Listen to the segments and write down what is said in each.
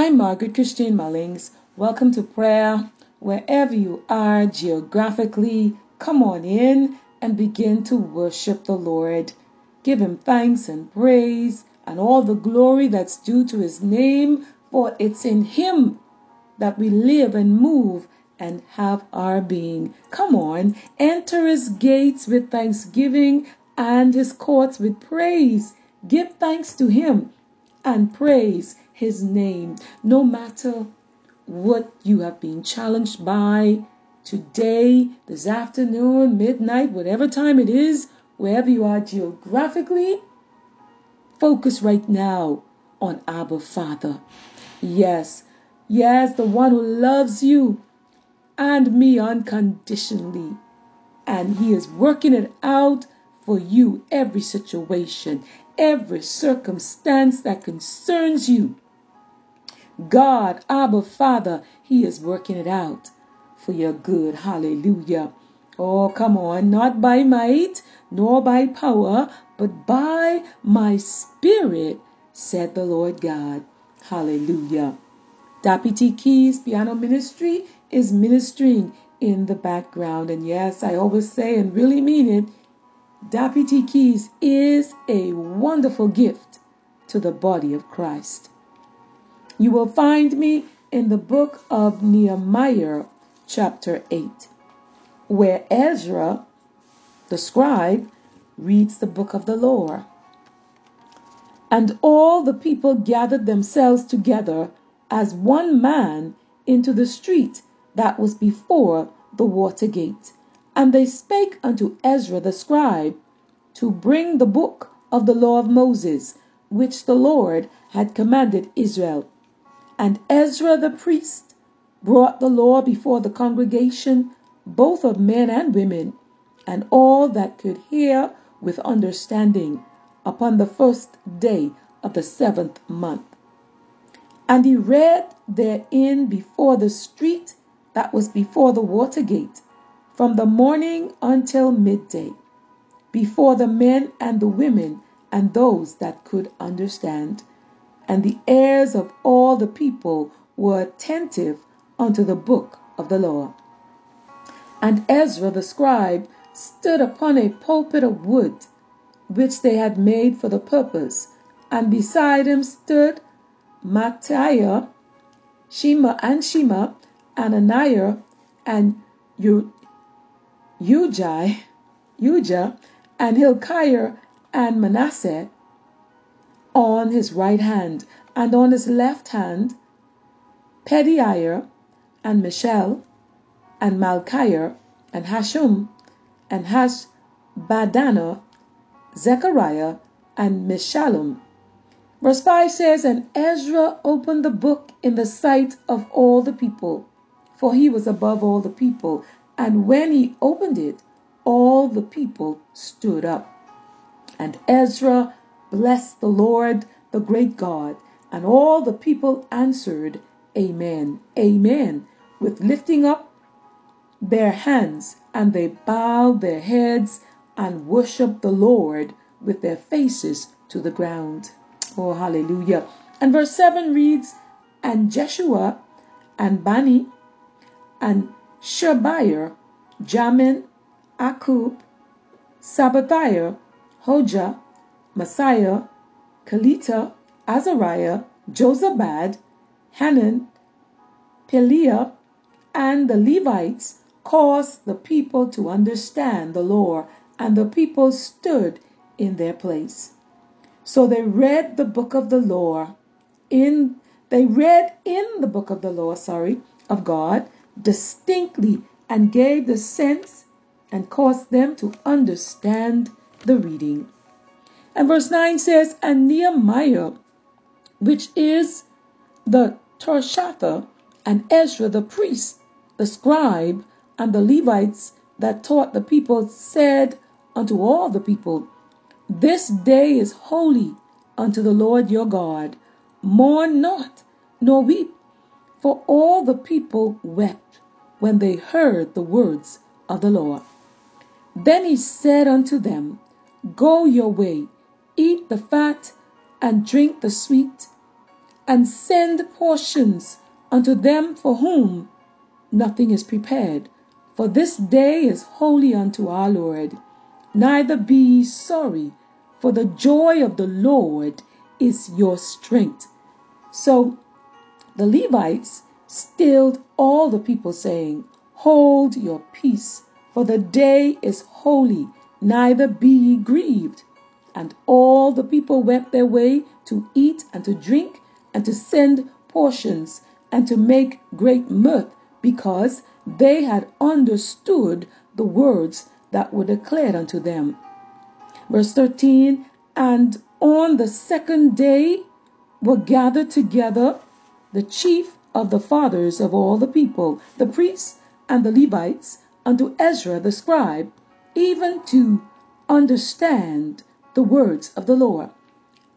I'm Margaret Christine Mullings. Welcome to prayer. Wherever you are geographically, come on in and begin to worship the Lord. Give him thanks and praise and all the glory that's due to his name, for it's in him that we live and move and have our being. Come on, enter his gates with thanksgiving and his courts with praise. Give thanks to him and praise his name. No matter what you have been challenged by today, this afternoon, midnight, whatever time it is, wherever you are geographically, focus right now on Abba Father. Yes, yes, the one who loves you and me unconditionally. And he is working it out for you, every situation, every circumstance that concerns you. God, Abba Father, He is working it out for your good. Hallelujah. Oh, come on, not by might nor by power, but by my spirit, said the Lord God. Hallelujah. Deputy Keys Piano Ministry is ministering in the background. And yes, I always say and really mean it, Deputy Keys is a wonderful gift to the body of Christ. You will find me in the book of Nehemiah, chapter 8, where Ezra, the scribe, reads the book of the law. And all the people gathered themselves together as one man into the street that was before the water gate. And they spake unto Ezra the scribe to bring the book of the law of Moses, which the Lord had commanded Israel. And Ezra the priest brought the law before the congregation, both of men and women, and all that could hear with understanding, upon the first day of the seventh month. And he read therein before the street that was before the water gate, from the morning until midday, before the men and the women and those that could understand. And the ears of all the people were attentive unto the book of the law. And Ezra the scribe stood upon a pulpit of wood, which they had made for the purpose, and beside him stood Matthiah, Shema and Shema, Ananiah, and Ujai, Ujah, and Hilkiah and Manasseh on his right hand, and on his left hand Pedaiah and Mishael and Malchiah and Hashum and Hashbadana, Zechariah and Meshullam. Verse 5 says, And Ezra opened the book in the sight of all the people, for he was above all the people. And when he opened it, all the people stood up. And Ezra blessed the Lord, the great God. And all the people answered, Amen, Amen, with lifting up their hands. And they bowed their heads and worshiped the Lord with their faces to the ground. Oh, hallelujah. And verse 7 reads, And Jeshua and Bani and Sherebiah, Jamin, Akkub, Sabbathiah, Hojah, Maaseiah, Kelita, Azariah, Jozabad, Hanan, Pelaiah, and the Levites caused the people to understand the law, and the people stood in their place. So they read the book of the law in they read in the book of the law, sorry, of God distinctly and gave the sense and caused them to understand the reading. And verse 9 says, And Nehemiah, which is the Tirshatha, and Ezra the priest, the scribe, and the Levites that taught the people, said unto all the people, this day is holy unto the Lord your God. Mourn not, nor weep. For all the people wept when they heard the words of the Lord. Then he said unto them, Go your way, eat the fat, and drink the sweet, and send portions unto them for whom nothing is prepared. For this day is holy unto our Lord. Neither be ye sorry, for the joy of the Lord is your strength. So the Levites stilled all the people, saying, Hold your peace, for the day is holy, neither be ye grieved. And all the people went their way to eat and to drink and to send portions and to make great mirth because they had understood the words that were declared unto them. Verse 13 And on the second day were gathered together the chief of the fathers of all the people, the priests and the Levites, unto Ezra the scribe, even to understand the words of the Lord.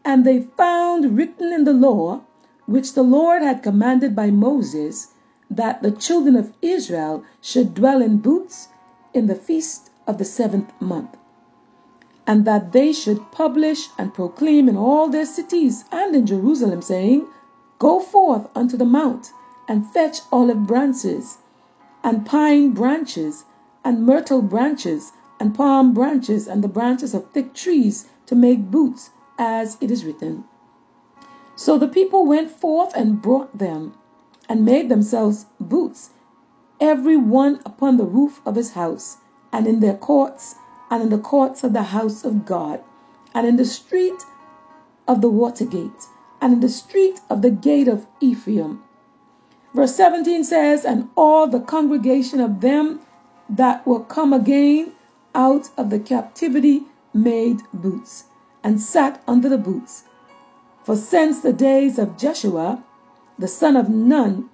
And they found written in the law, which the Lord had commanded by Moses, that the children of Israel should dwell in booths in the feast of the seventh month, and that they should publish and proclaim in all their cities and in Jerusalem, saying, Go forth unto the mount, and fetch olive branches, and pine branches, and myrtle branches, and palm branches, and the branches of thick trees, to make boots, as it is written. So the people went forth and brought them, and made themselves boots, every one upon the roof of his house, and in their courts, and in the courts of the house of God, and in the street of the water gate, and in the street of the gate of Ephraim. Verse 17 says, And all the congregation of them that were come again out of the captivity made boots, and sat under the boots. For since the days of Jeshua, the son of Nun,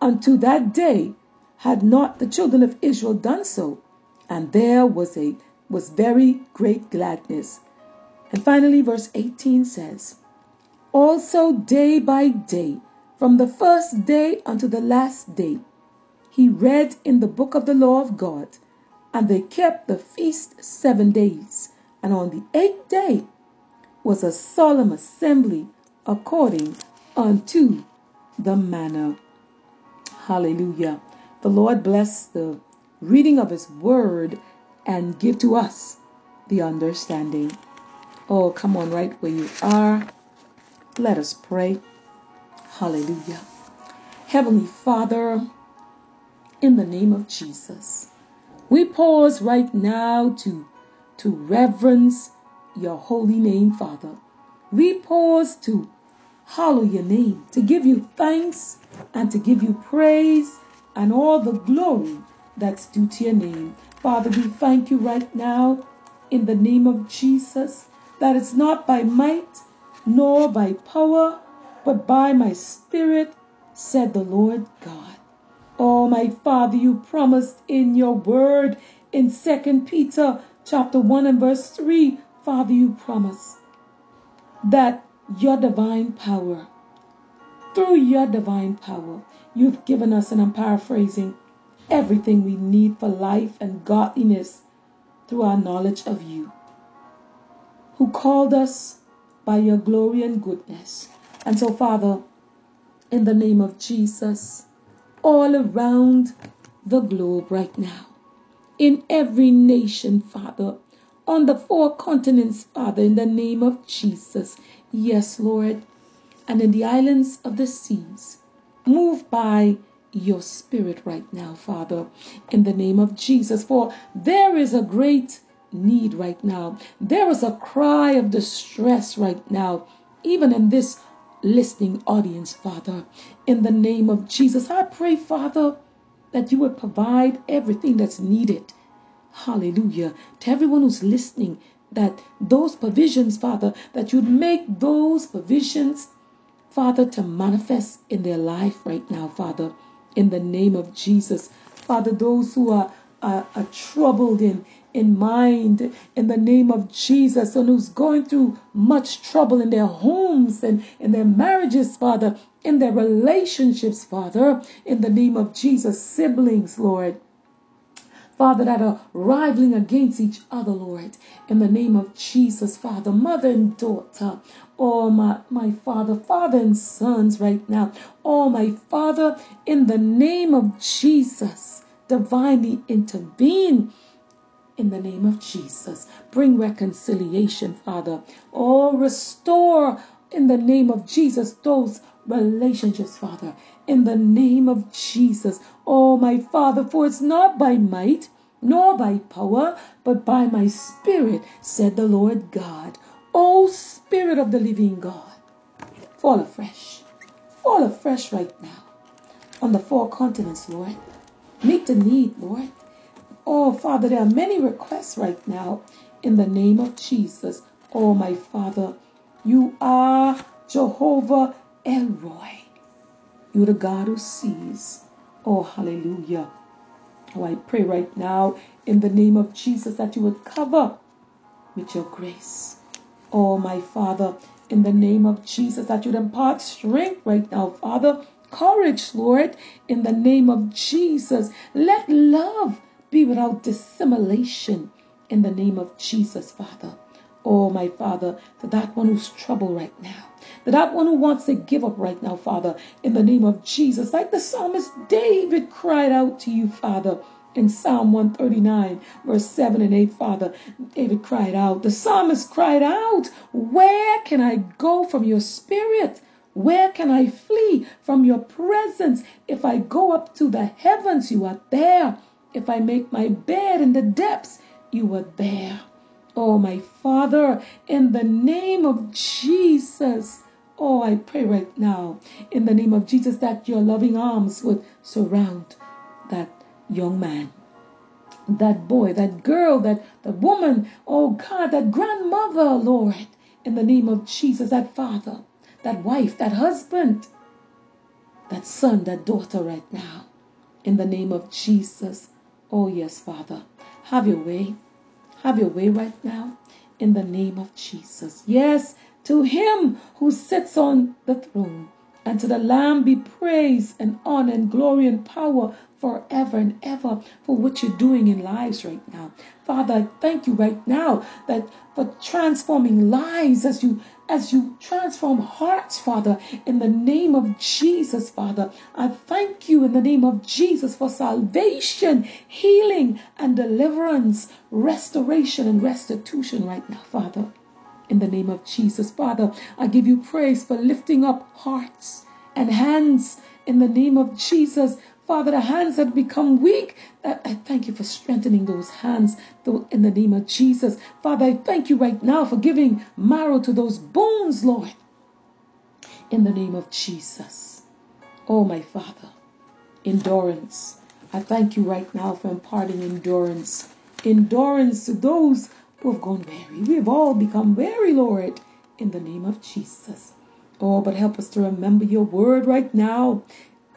unto that day had not the children of Israel done so, and there was a was very great gladness. And finally, verse 18 says, Also day by day, from the first day unto the last day, he read in the book of the law of God, and they kept the feast seven days. And on the eighth day was a solemn assembly according unto the manner. Hallelujah. The Lord bless the reading of his word and give to us the understanding. Oh, come on, right where you are. Let us pray. Hallelujah. Heavenly Father, in the name of Jesus, we pause right now to, to reverence your holy name, Father. We pause to hallow your name, to give you thanks and to give you praise and all the glory that's due to your name. Father, we thank you right now in the name of Jesus that it's not by might nor by power, but by my spirit, said the Lord God. Oh, my Father, you promised in your word in Second Peter chapter 1 and verse 3, Father, you promised that your divine power, through your divine power, you've given us, and I'm paraphrasing, everything we need for life and godliness through our knowledge of you, who called us by your glory and goodness. And so, Father, in the name of Jesus, all around the globe right now, in every nation, Father, on the four continents, Father, in the name of Jesus. Yes, Lord. And in the islands of the seas, move by your spirit right now, Father, in the name of Jesus. For there is a great need right now. There is a cry of distress right now, even in this listening audience, Father, in the name of Jesus. I pray, Father, that you would provide everything that's needed. Hallelujah. To everyone who's listening, that those provisions, Father, that you'd make those provisions, Father, to manifest in their life right now, Father, in the name of Jesus. Father, those who are, are, are troubled in, in mind in the name of Jesus and who's going through much trouble in their homes and in their marriages, Father, in their relationships, Father, in the name of Jesus, siblings, Lord. Father, that are rivaling against each other, Lord, in the name of Jesus, Father, mother and daughter, oh my, my Father, Father and sons right now, oh my Father, in the name of Jesus, divinely intervene in the name of Jesus. Bring reconciliation, Father. Oh, restore in the name of Jesus those relationships, Father. In the name of Jesus. Oh, my Father, for it's not by might nor by power, but by my Spirit, said the Lord God. Oh, Spirit of the living God, fall afresh. Fall afresh right now on the four continents, Lord. Meet the need, Lord. Oh, Father, there are many requests right now in the name of Jesus. Oh, my Father, you are Jehovah El Roi. You're the God who sees. Oh, hallelujah. Oh, I pray right now in the name of Jesus that you would cover with your grace. Oh, my Father, in the name of Jesus, that you'd impart strength right now, Father. Courage, Lord, in the name of Jesus. Let love be without dissimulation in the name of Jesus, Father. Oh, my Father, to that one who's troubled right now, to that one who wants to give up right now, Father, in the name of Jesus, like the psalmist David cried out to you, Father. In Psalm 139, verse 7 and 8, Father, David cried out. The psalmist cried out, Where can I go from your spirit? Where can I flee from your presence? If I go up to the heavens, you are there. If I make my bed in the depths, you are there. Oh, my Father, in the name of Jesus. Oh, I pray right now, in the name of Jesus, that your loving arms would surround that young man, that boy, that girl, that the woman, oh God, that grandmother, Lord, in the name of Jesus, that father, that wife, that husband, that son, that daughter right now, in the name of Jesus. Oh, yes, Father. Have your way. Have your way right now in the name of Jesus. Yes, to him who sits on the throne and to the Lamb be praise and honor and glory and power forever and ever for what you're doing in lives right now. Father, I thank you right now that for transforming lives as you as you transform hearts, Father, in the name of Jesus, Father. I thank you in the name of Jesus for salvation, healing, and deliverance, restoration, and restitution right now, Father. In the name of Jesus, Father, I give you praise for lifting up hearts and hands in the name of Jesus. Father, the hands that become weak, I thank you for strengthening those hands in the name of Jesus. Father, I thank you right now for giving marrow to those bones, Lord, in the name of Jesus. Oh, my Father, endurance. I thank you right now for imparting endurance. Endurance to those who have gone weary. We have all become weary, Lord, in the name of Jesus. Oh, but help us to remember your word right now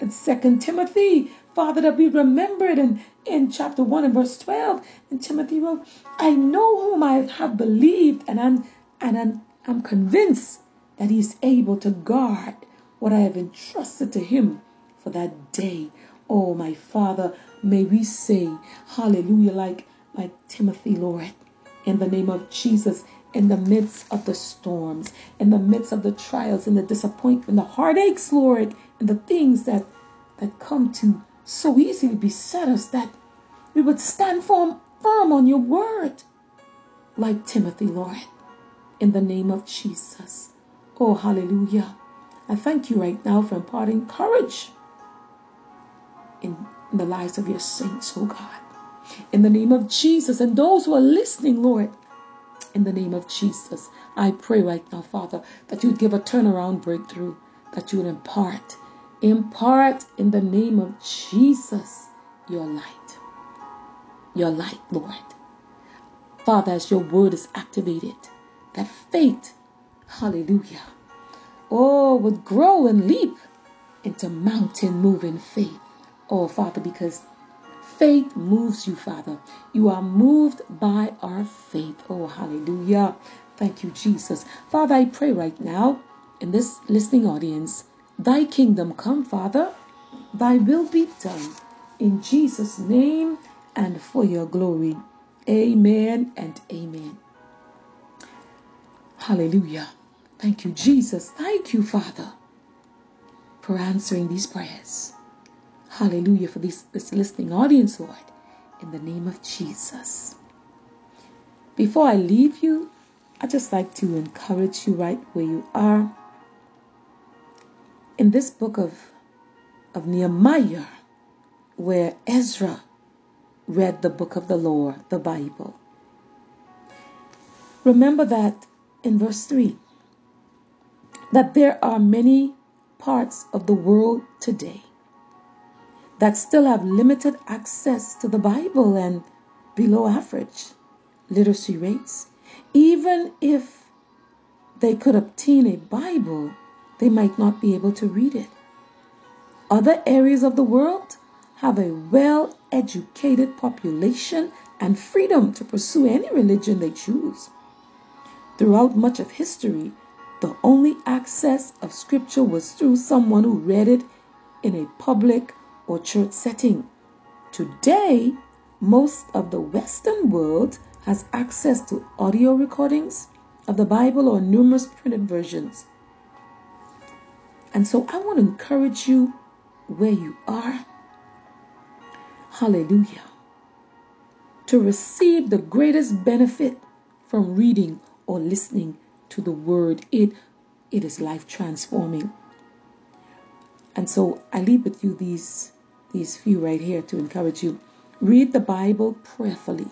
in Second Timothy, Father, that we remember it in, in chapter 1 and verse 12. And Timothy wrote, I know whom I have believed, and I'm, and I'm, I'm convinced that he is able to guard what I have entrusted to him for that day. Oh, my Father, may we say, hallelujah, like, like Timothy, Lord, in the name of Jesus, in the midst of the storms, in the midst of the trials, and the disappointment, the heartaches, Lord, the things that, that come to so easily beset us, that we would stand firm, firm on your word, like Timothy, Lord, in the name of Jesus. Oh, hallelujah. I thank you right now for imparting courage in, in the lives of your saints, oh God. In the name of Jesus and those who are listening, Lord, in the name of Jesus, I pray right now, Father, that you'd give a turnaround breakthrough, that you would impart, impart in the name of Jesus your light. Your light, Lord. Father, as your word is activated, that faith, hallelujah, oh, would grow and leap into mountain moving faith. Oh, Father, because faith moves you, Father. You are moved by our faith. Oh, hallelujah. Thank you, Jesus. Father, I pray right now in this listening audience, thy kingdom come, Father, thy will be done. In Jesus' name, and for your glory. Amen and amen. Hallelujah. Thank you, Jesus. Thank you, Father, for answering these prayers. Hallelujah for this, this listening audience, Lord, in the name of Jesus. Before I leave you, I'd just like to encourage you right where you are. In this book of, of Nehemiah, where Ezra read the book of the law, the Bible. Remember that in verse 3 that there are many parts of the world today that still have limited access to the Bible and below average literacy rates. Even if they could obtain a Bible, they might not be able to read it. Other areas of the world have a well educated population and freedom to pursue any religion they choose. Throughout much of history, the only access of Scripture was through someone who read it in a public or church setting. Today, most of the Western world has access to audio recordings of the Bible or numerous printed versions. And so I want to encourage you where you are Hallelujah. To receive the greatest benefit from reading or listening to the word, it, it is life transforming. And so I leave with you these, these few right here to encourage you. Read the Bible prayerfully.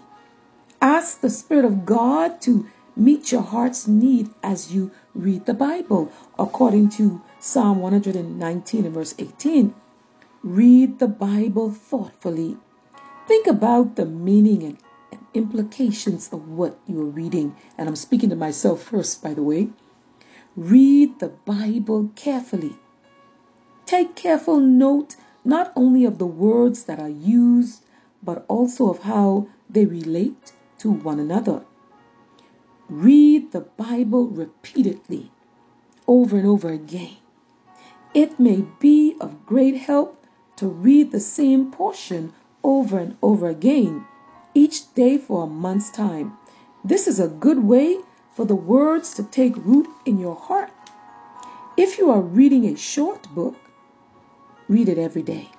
Ask the Spirit of God to meet your heart's need as you read the Bible, according to Psalm 119 and verse 18. Read the Bible thoughtfully. Think about the meaning and, implications of what you're reading. And I'm speaking to myself first, by the way. Read the Bible carefully. Take careful note not only of the words that are used, but also of how they relate to one another. Read the Bible repeatedly, over and over again. It may be of great help to read the same portion over and over again, each day for a month's time. This is a good way for the words to take root in your heart. If you are reading a short book, read it every day.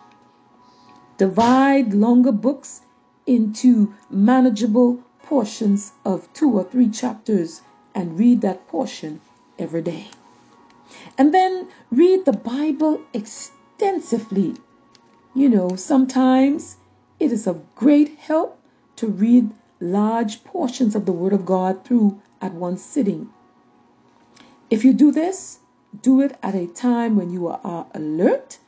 Divide longer books into manageable portions of two or three chapters and read that portion every day. And then read the Bible extensively you know, sometimes it is of great help to read large portions of the Word of God through at one sitting. If you do this, do it at a time when you are alert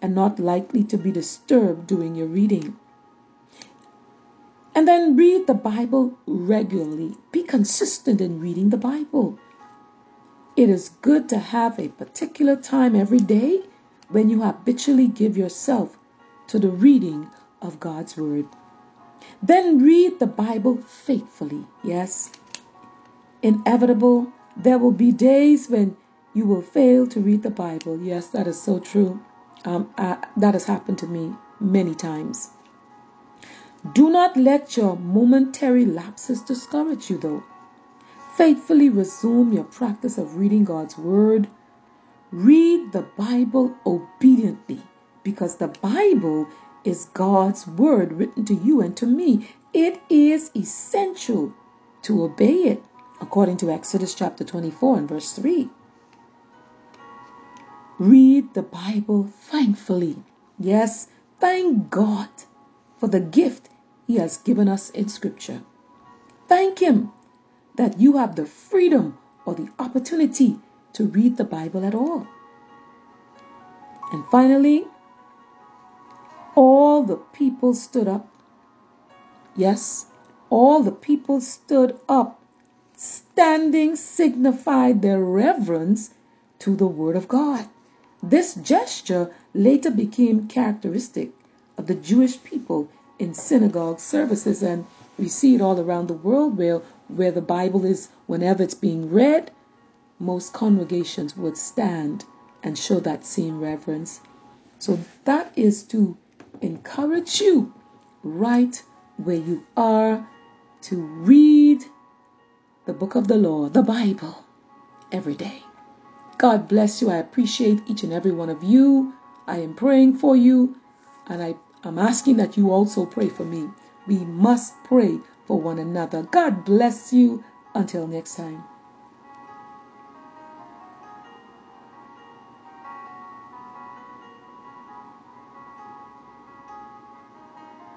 and not likely to be disturbed during your reading. And then read the Bible regularly. Be consistent in reading the Bible. It is good to have a particular time every day when you habitually give yourself to the reading of God's Word. Then read the Bible faithfully. Yes, inevitable, there will be days when you will fail to read the Bible. Yes, that is so true. Um, uh, that has happened to me many times. Do not let your momentary lapses discourage you, though. Faithfully resume your practice of reading God's Word. Read the Bible obediently because the Bible is God's word written to you and to me. It is essential to obey it, according to Exodus chapter 24 and verse 3. Read the Bible thankfully. Yes, thank God for the gift He has given us in Scripture. Thank Him that you have the freedom or the opportunity to read the Bible at all. And finally, all the people stood up. Yes, all the people stood up. Standing signified their reverence to the Word of God. This gesture later became characteristic of the Jewish people in synagogue services, and we see it all around the world where, where the Bible is, whenever it's being read, most congregations would stand and show that same reverence. So that is to encourage you right where you are to read the book of the law, the Bible, every day. God bless you. I appreciate each and every one of you. I am praying for you, and I am asking that you also pray for me. We must pray for one another. God bless you. Until next time.